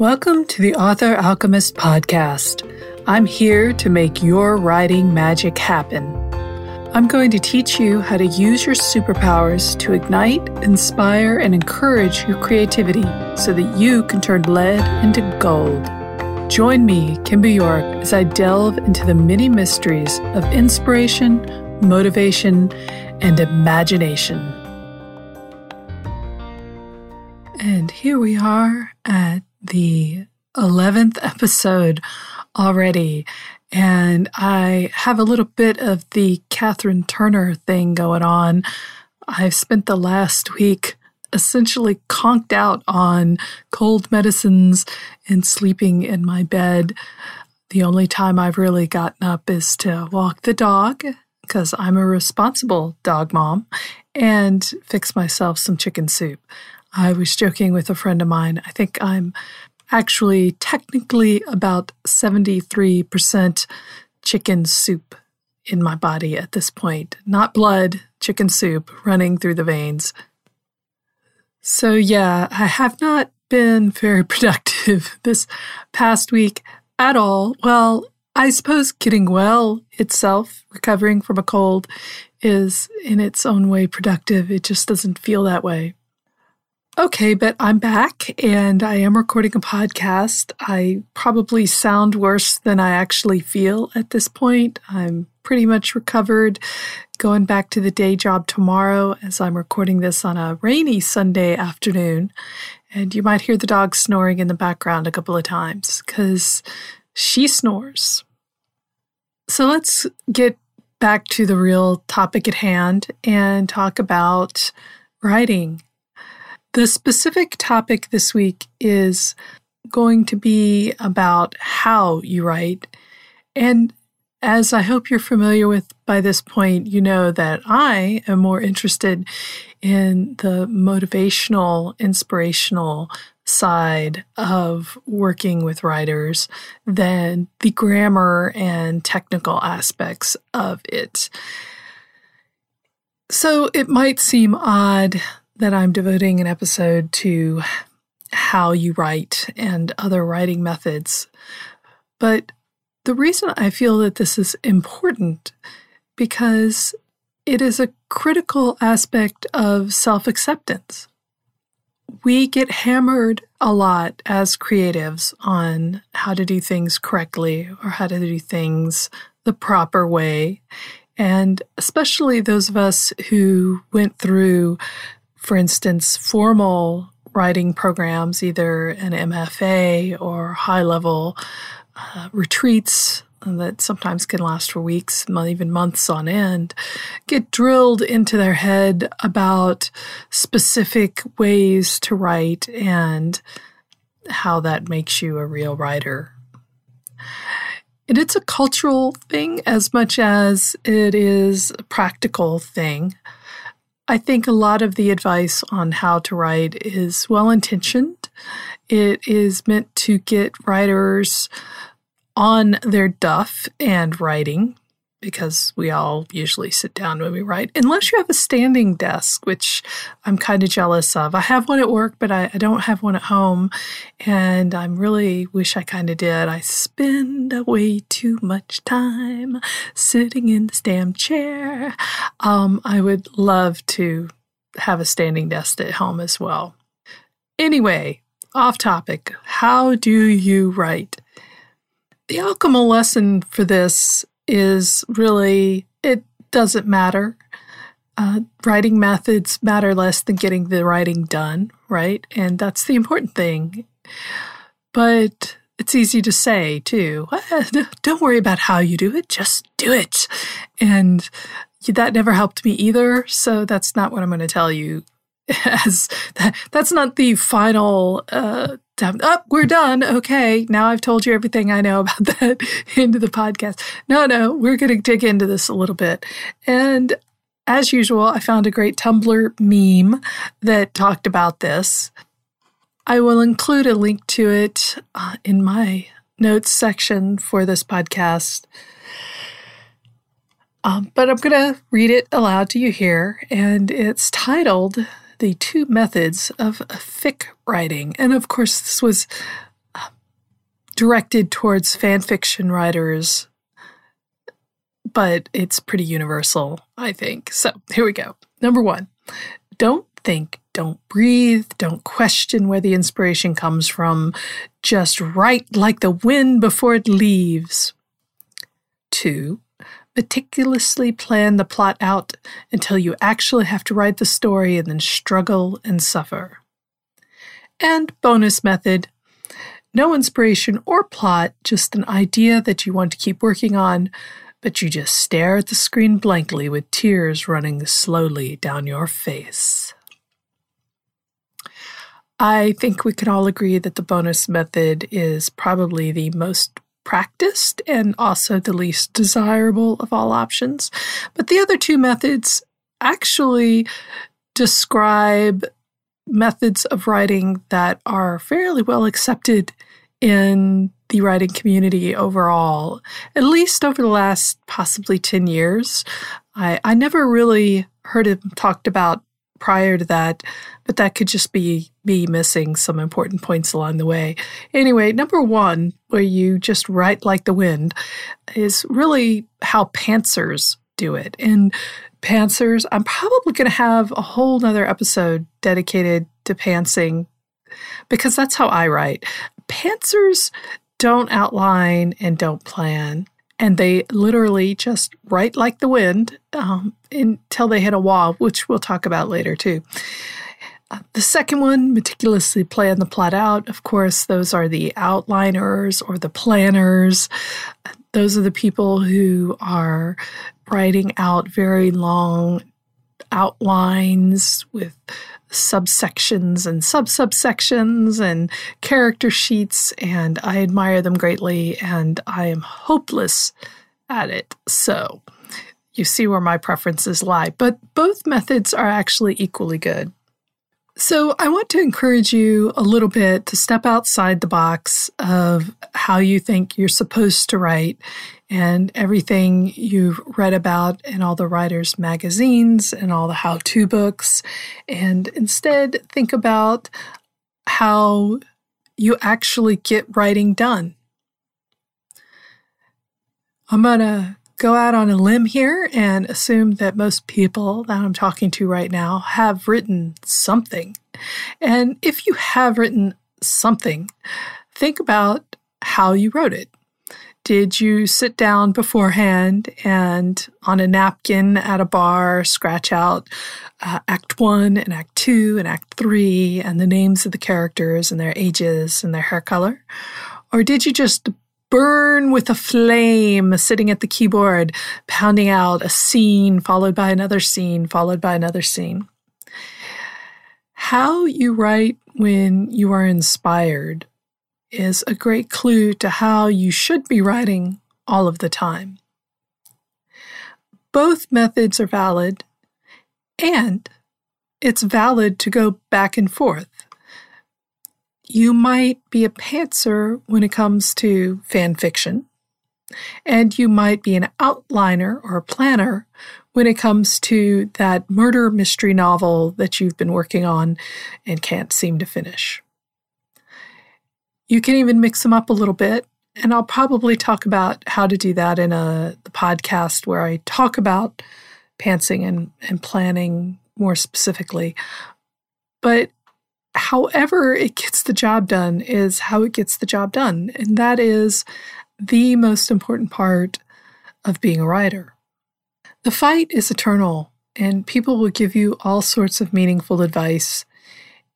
Welcome to the Author Alchemist podcast. I'm here to make your writing magic happen. I'm going to teach you how to use your superpowers to ignite, inspire, and encourage your creativity so that you can turn lead into gold. Join me, Kim Boo York, as I delve into the many mysteries of inspiration, motivation, and imagination. And here we are at the 11th episode already. And I have a little bit of the Kathleen Turner thing going on. I've spent the last week essentially conked out on cold medicines and sleeping in my bed. The only time I've really gotten up is to walk the dog because I'm a responsible dog mom and fix myself some chicken soup. I was joking with a friend of mine. I think I'm actually technically about 73% chicken soup in my body at this point. Not blood, chicken soup running through the veins. So, yeah, I have not been very productive this past week at all. Well, I suppose getting well itself, recovering from a cold, is in its own way productive. It just doesn't feel that way. Okay, but I'm back and I am recording a podcast. I probably sound worse than I actually feel at this point. I'm pretty much recovered, going back to the day job tomorrow as I'm recording this on a rainy Sunday afternoon. And you might hear the dog snoring in the background a couple of times because she snores. So let's get back to the real topic at hand and talk about writing the specific topic this week is going to be about how you write. And as I hope you're familiar with by this point, you know that I am more interested in the motivational, inspirational side of working with writers than the grammar and technical aspects of it. So it might seem odd that I'm devoting an episode to how you write and other writing methods. But the reason I feel that this is important because it is a critical aspect of self acceptance. We get hammered a lot as creatives on how to do things correctly or how to do things the proper way. And especially those of us who went through for instance, formal writing programs, either an MFA or high level uh, retreats that sometimes can last for weeks, even months on end, get drilled into their head about specific ways to write and how that makes you a real writer. And it's a cultural thing as much as it is a practical thing. I think a lot of the advice on how to write is well intentioned. It is meant to get writers on their duff and writing because we all usually sit down when we write, unless you have a standing desk, which I'm kind of jealous of. I have one at work, but I, I don't have one at home. And I really wish I kind of did. I spend way too much time sitting in this damn chair. Um, I would love to have a standing desk at home as well. Anyway, off topic. How do you write? The alchemical lesson for this is really, it doesn't matter. Uh, writing methods matter less than getting the writing done, right? And that's the important thing. But it's easy to say too. Don't worry about how you do it, just do it. And that never helped me either. So that's not what I'm going to tell you. As that, that's not the final uh, up, oh, we're done. Okay, now I've told you everything I know about that into the podcast. No, no, we're going to dig into this a little bit. And as usual, I found a great Tumblr meme that talked about this. I will include a link to it uh, in my notes section for this podcast. Um, but I'm going to read it aloud to you here, and it's titled the two methods of fic writing. And of course, this was uh, directed towards fan fiction writers, but it's pretty universal, I think. So here we go. Number one, don't think, don't breathe, don't question where the inspiration comes from. Just write like the wind before it leaves. Two, meticulously plan the plot out until you actually have to write the story and then struggle and suffer. And bonus method no inspiration or plot, just an idea that you want to keep working on, but you just stare at the screen blankly with tears running slowly down your face. I think we can all agree that the bonus method is probably the most practiced and also the least desirable of all options. But the other two methods actually describe methods of writing that are fairly well accepted in the writing community overall, at least over the last possibly 10 years. I, I never really heard him talked about prior to that, but that could just be me missing some important points along the way. Anyway, number one, where you just write like the wind, is really how pantsers do it. And pantsers, I'm probably going to have a whole nother episode dedicated to pantsing because that's how I write. Pantsers don't outline and don't plan. And they literally just write like the wind um, until they hit a wall, which we'll talk about later too. Uh, the second one, meticulously plan the plot out. Of course, those are the outliners or the planners. Those are the people who are writing out very long outlines with subsections and subsubsections and character sheets, and I admire them greatly, and I am hopeless at it. So you see where my preferences lie. But both methods are actually equally good. So, I want to encourage you a little bit to step outside the box of how you think you're supposed to write and everything you've read about in all the writers' magazines and all the how to books, and instead think about how you actually get writing done. I'm going to go out on a limb here and assume that most people that I'm talking to right now have written something. And if you have written something, think about how you wrote it. Did you sit down beforehand and on a napkin at a bar scratch out uh, Act One and Act Two and Act Three and the names of the characters and their ages and their hair color? Or did you just burn with a flame sitting at the keyboard, pounding out a scene followed by another scene, followed by another scene. How you write when you are inspired is a great clue to how you should be writing all of the time. Both methods are valid, and it's valid to go back and forth you might be a pantser when it comes to fan fiction, and you might be an outliner or a planner when it comes to that murder mystery novel that you've been working on and can't seem to finish. You can even mix them up a little bit, and I'll probably talk about how to do that in a the podcast where I talk about pantsing and, and planning more specifically. But however it gets the job done is how it gets the job done. And that is the most important part of being a writer. The fight is eternal, and people will give you all sorts of meaningful advice,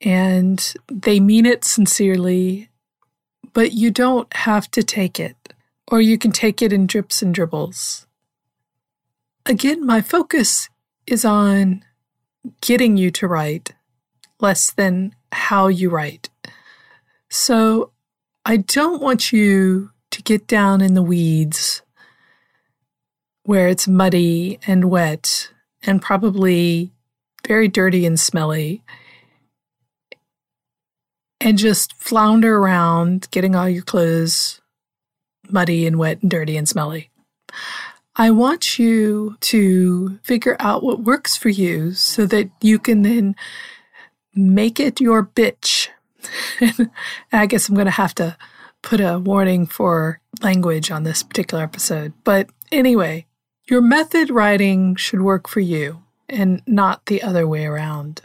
and they mean it sincerely, but you don't have to take it, or you can take it in drips and dribbles. Again, my focus is on getting you to write less than how you write. So I don't want you to get down in the weeds where it's muddy and wet and probably very dirty and smelly and just flounder around getting all your clothes muddy and wet and dirty and smelly. I want you to figure out what works for you so that you can then make it your bitch. I guess I'm going to have to put a warning for language on this particular episode. But anyway, your method writing should work for you and not the other way around.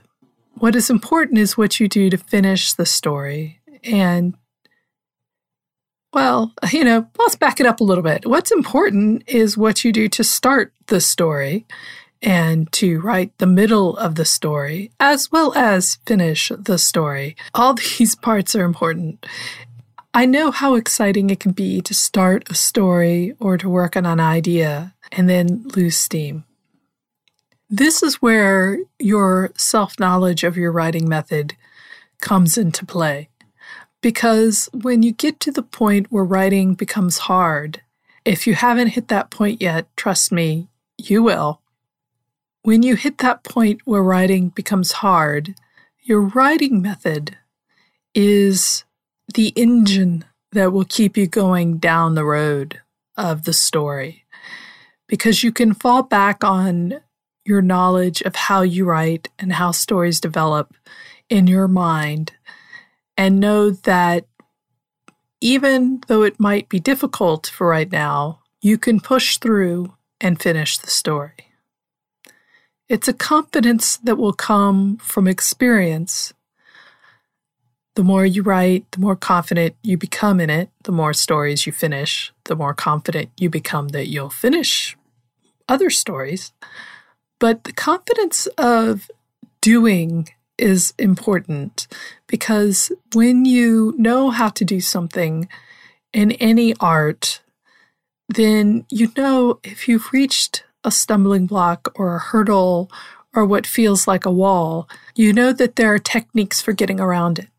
What is important is what you do to finish the story. And, well, you know, let's back it up a little bit. What's important is what you do to start the story and to write the middle of the story, as well as finish the story. All these parts are important. I know how exciting it can be to start a story or to work on an idea and then lose steam. This is where your self knowledge of your writing method comes into play. Because when you get to the point where writing becomes hard, if you haven't hit that point yet, trust me, you will. When you hit that point where writing becomes hard, your writing method is the engine that will keep you going down the road of the story because you can fall back on your knowledge of how you write and how stories develop in your mind and know that even though it might be difficult for right now, you can push through and finish the story. It's a confidence that will come from experience. The more you write, the more confident you become in it, the more stories you finish, the more confident you become that you'll finish other stories. But the confidence of doing is important because when you know how to do something in any art, then you know if you've reached a stumbling block or a hurdle or what feels like a wall, you know that there are techniques for getting around it.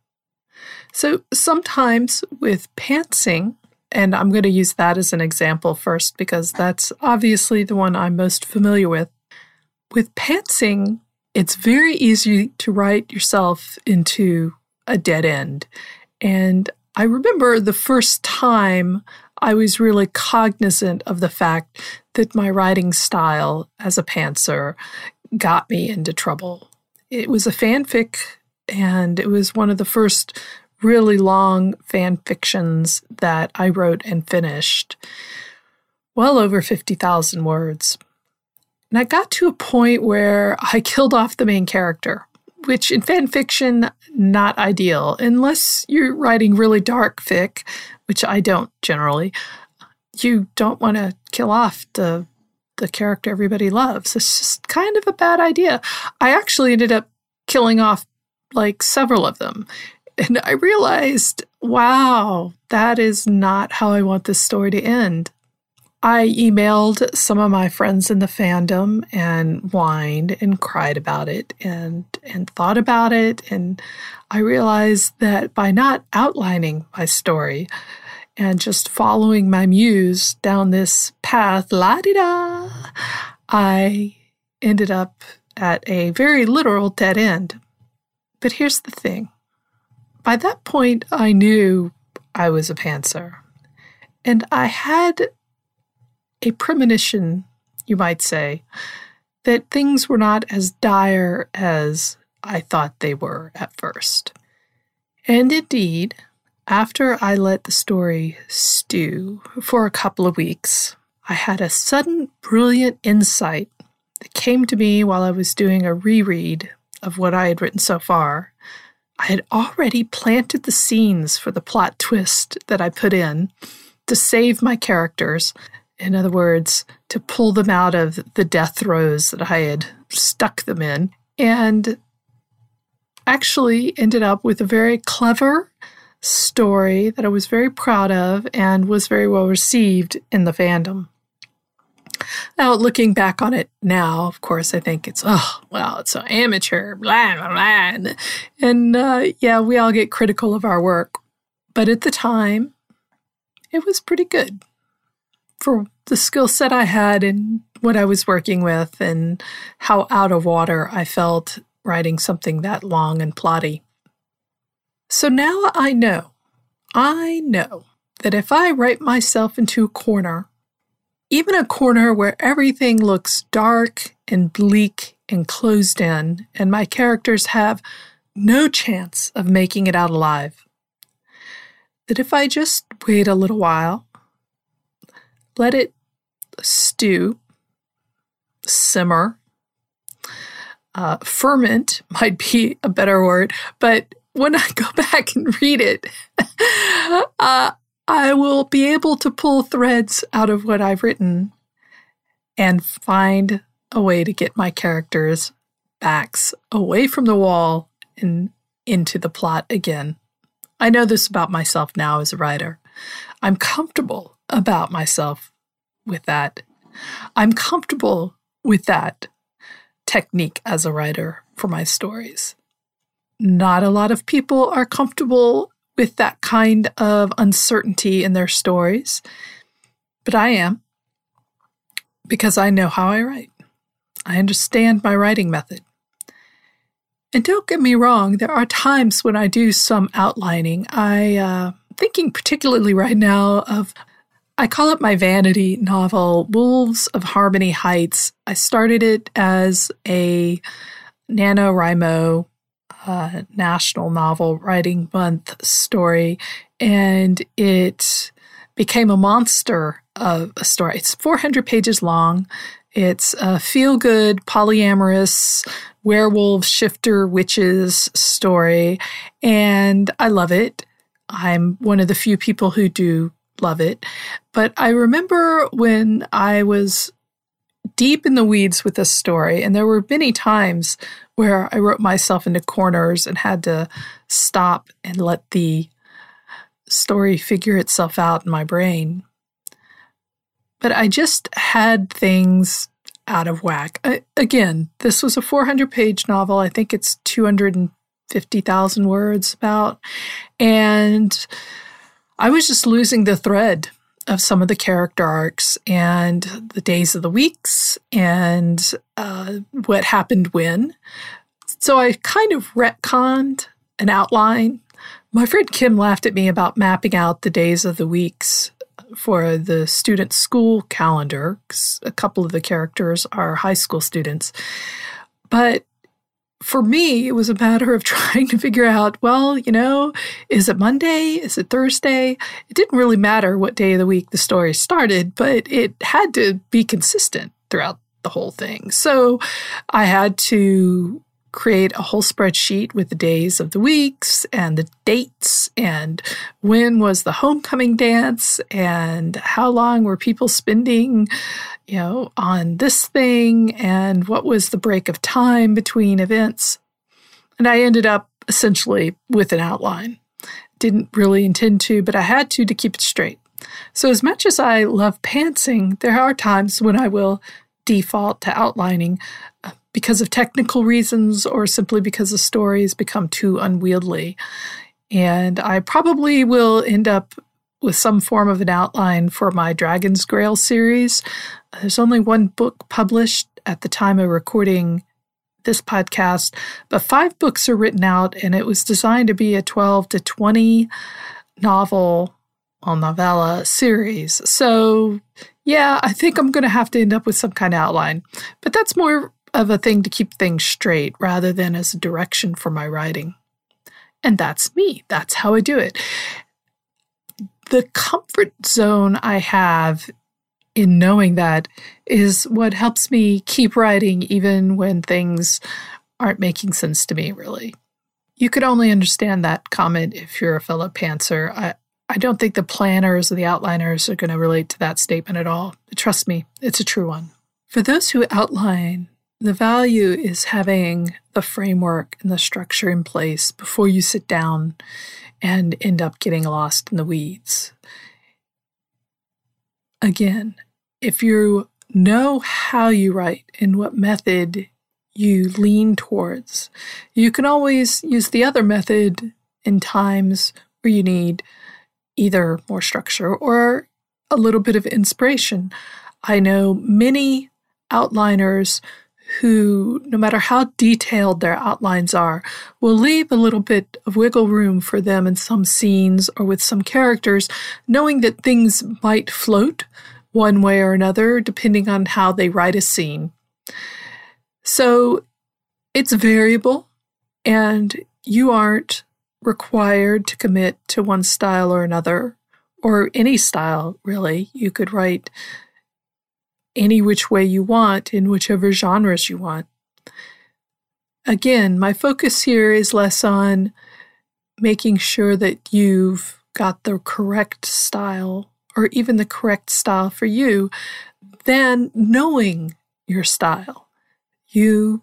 So sometimes with pantsing, and I'm going to use that as an example first because that's obviously the one I'm most familiar with. With pantsing, it's very easy to write yourself into a dead end. And I remember the first time I was really cognizant of the fact that my writing style as a pantser got me into trouble. It was a fanfic, and it was one of the first really long fan fictions that I wrote and finished, well over 50,000 words. And I got to a point where I killed off the main character, which in fan fiction, not ideal, unless you're writing really dark fic, which I don't generally. You don't want to kill off the the character everybody loves. It's just kind of a bad idea. I actually ended up killing off like several of them. And I realized, wow, that is not how I want this story to end. I emailed some of my friends in the fandom and whined and cried about it and and thought about it and I realized that by not outlining my story and just following my muse down this path la di da I ended up at a very literal dead end. But here's the thing. By that point, I knew I was a pantser. And I had a premonition, you might say, that things were not as dire as I thought they were at first. And indeed, after I let the story stew for a couple of weeks, I had a sudden brilliant insight that came to me while I was doing a reread of what I had written so far I had already planted the scenes for the plot twist that I put in to save my characters. In other words, to pull them out of the death throes that I had stuck them in. And actually ended up with a very clever story that I was very proud of and was very well received in the fandom. Now, looking back on it now, of course, I think it's, oh, well, it's so amateur, blah, blah, blah. And uh, yeah, we all get critical of our work. But at the time, it was pretty good for the skill set I had and what I was working with and how out of water I felt writing something that long and plotty. So now I know, I know that if I write myself into a corner even a corner where everything looks dark and bleak and closed in, and my characters have no chance of making it out alive. that if I just wait a little while, let it stew, simmer, uh, ferment might be a better word, but when I go back and read it, uh, I will be able to pull threads out of what I've written and find a way to get my characters' backs away from the wall and into the plot again. I know this about myself now as a writer. I'm comfortable about myself with that. I'm comfortable with that technique as a writer for my stories. Not a lot of people are comfortable with that kind of uncertainty in their stories, but I am because I know how I write. I understand my writing method. And don't get me wrong, there are times when I do some outlining. I uh, thinking particularly right now of I call it my vanity novel, Wolves of Harmony Heights. I started it as a NaNoWriMo uh, National Novel Writing Month story, and it became a monster of a story. It's 400 pages long. It's a feel good, polyamorous, werewolf, shifter, witches story, and I love it. I'm one of the few people who do love it. But I remember when I was deep in the weeds with this story, and there were many times where I wrote myself into corners and had to stop and let the story figure itself out in my brain. But I just had things out of whack. I, again, this was a 400 page novel. I think it's 250,000 words about. And I was just losing the thread of some of the character arcs and the days of the weeks and uh, what happened when. So I kind of retconned an outline. My friend Kim laughed at me about mapping out the days of the weeks for the student school calendar. A couple of the characters are high school students. But for me, it was a matter of trying to figure out, well, you know, is it Monday? Is it Thursday? It didn't really matter what day of the week the story started, but it had to be consistent throughout the whole thing. So I had to create a whole spreadsheet with the days of the weeks and the dates and when was the homecoming dance and how long were people spending you know on this thing and what was the break of time between events. And i ended up essentially with an outline. Didn't really intend to but i had to to keep it straight. So as much as i love pantsing there are times when i will default to outlining um, because of technical reasons or simply because the stories become too unwieldy. And I probably will end up with some form of an outline for my Dragon's Grail series. There's only one book published at the time of recording this podcast, but five books are written out, and it was designed to be a 12 to 20 novel, well, novella series. So, yeah, I think I'm going to have to end up with some kind of outline, but that's more of a thing to keep things straight rather than as a direction for my writing. And that's me. That's how I do it. The comfort zone I have in knowing that is what helps me keep writing even when things aren't making sense to me, really. You could only understand that comment if you're a fellow pantser. I, I don't think the planners or the outliners are going to relate to that statement at all. Trust me, it's a true one. For those who outline the value is having the framework and the structure in place before you sit down and end up getting lost in the weeds. Again, if you know how you write and what method you lean towards, you can always use the other method in times where you need either more structure or a little bit of inspiration. I know many outliners who, no matter how detailed their outlines are, will leave a little bit of wiggle room for them in some scenes or with some characters, knowing that things might float one way or another depending on how they write a scene. So it's variable, and you aren't required to commit to one style or another, or any style, really. You could write any which way you want in whichever genres you want. Again, my focus here is less on making sure that you've got the correct style or even the correct style for you than knowing your style. You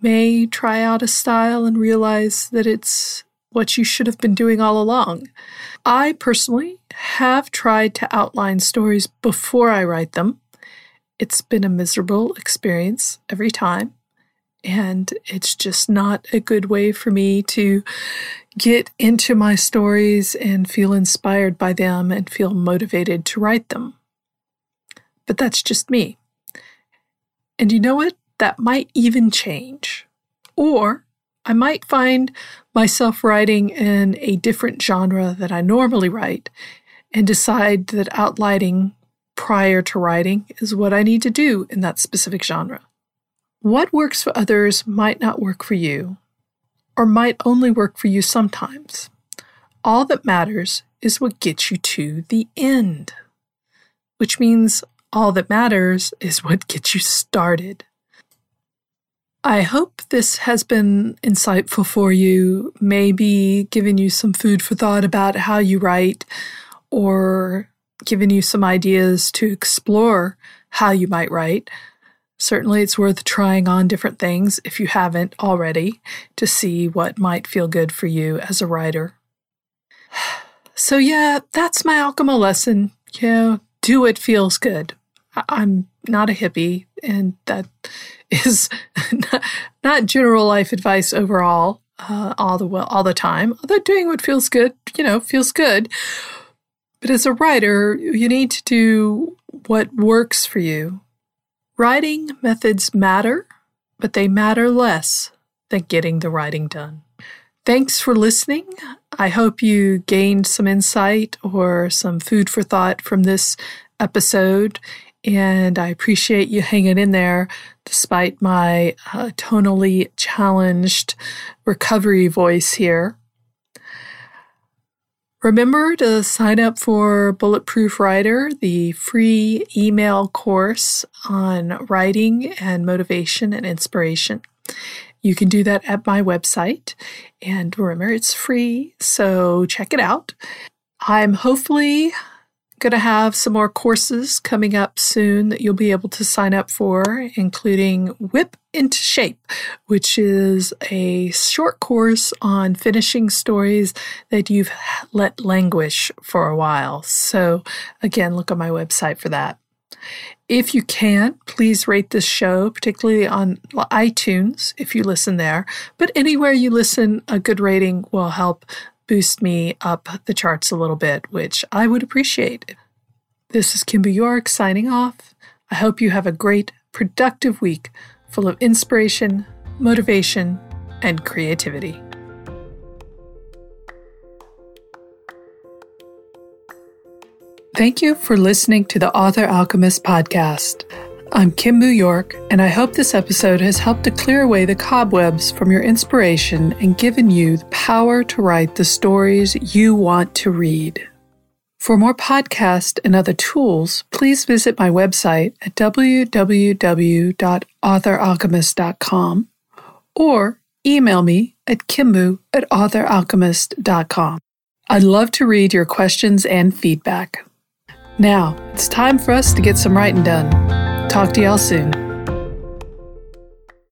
may try out a style and realize that it's what you should have been doing all along. I personally have tried to outline stories before I write them. It's been a miserable experience every time, and it's just not a good way for me to get into my stories and feel inspired by them and feel motivated to write them. But that's just me. And you know what? that might even change. Or I might find myself writing in a different genre that I normally write and decide that outlining prior to writing is what I need to do in that specific genre. What works for others might not work for you, or might only work for you sometimes. All that matters is what gets you to the end, which means all that matters is what gets you started. I hope this has been insightful for you, maybe giving you some food for thought about how you write or giving you some ideas to explore how you might write. Certainly, it's worth trying on different things if you haven't already to see what might feel good for you as a writer. So, yeah, that's my Alchema lesson. Yeah, do what feels good. I'm not a hippie, and that is not, general life advice overall, uh, all the well, all the time. Although doing what feels good, you know, feels good. But as a writer, you need to do what works for you. Writing methods matter, but they matter less than getting the writing done. Thanks for listening. I hope you gained some insight or some food for thought from this episode and I appreciate you hanging in there despite my uh, tonally challenged recovery voice here. Remember to sign up for Bulletproof Writer, the free email course on writing and motivation and inspiration. You can do that at my website. And remember, it's free, so check it out. I'm hopefully going to have some more courses coming up soon that you'll be able to sign up for, including Whip into Shape, which is a short course on finishing stories that you've let languish for a while. So, again, look on my website for that. If you can, please rate this show, particularly on iTunes if you listen there. But anywhere you listen, a good rating will help boost me up the charts a little bit, which I would appreciate. This is Kim Boo York signing off. I hope you have a great, productive week full of inspiration, motivation, and creativity. Thank you for listening to the Author Alchemist podcast. I'm Kim Boo York, and I hope this episode has helped to clear away the cobwebs from your inspiration and given you the power to write the stories you want to read. For more podcasts and other tools, please visit my website at www.authoralchemist.com or email me at kimbu at authoralchemist.com. I'd love to read your questions and feedback. Now, it's time for us to get some writing done. Talk to y'all soon.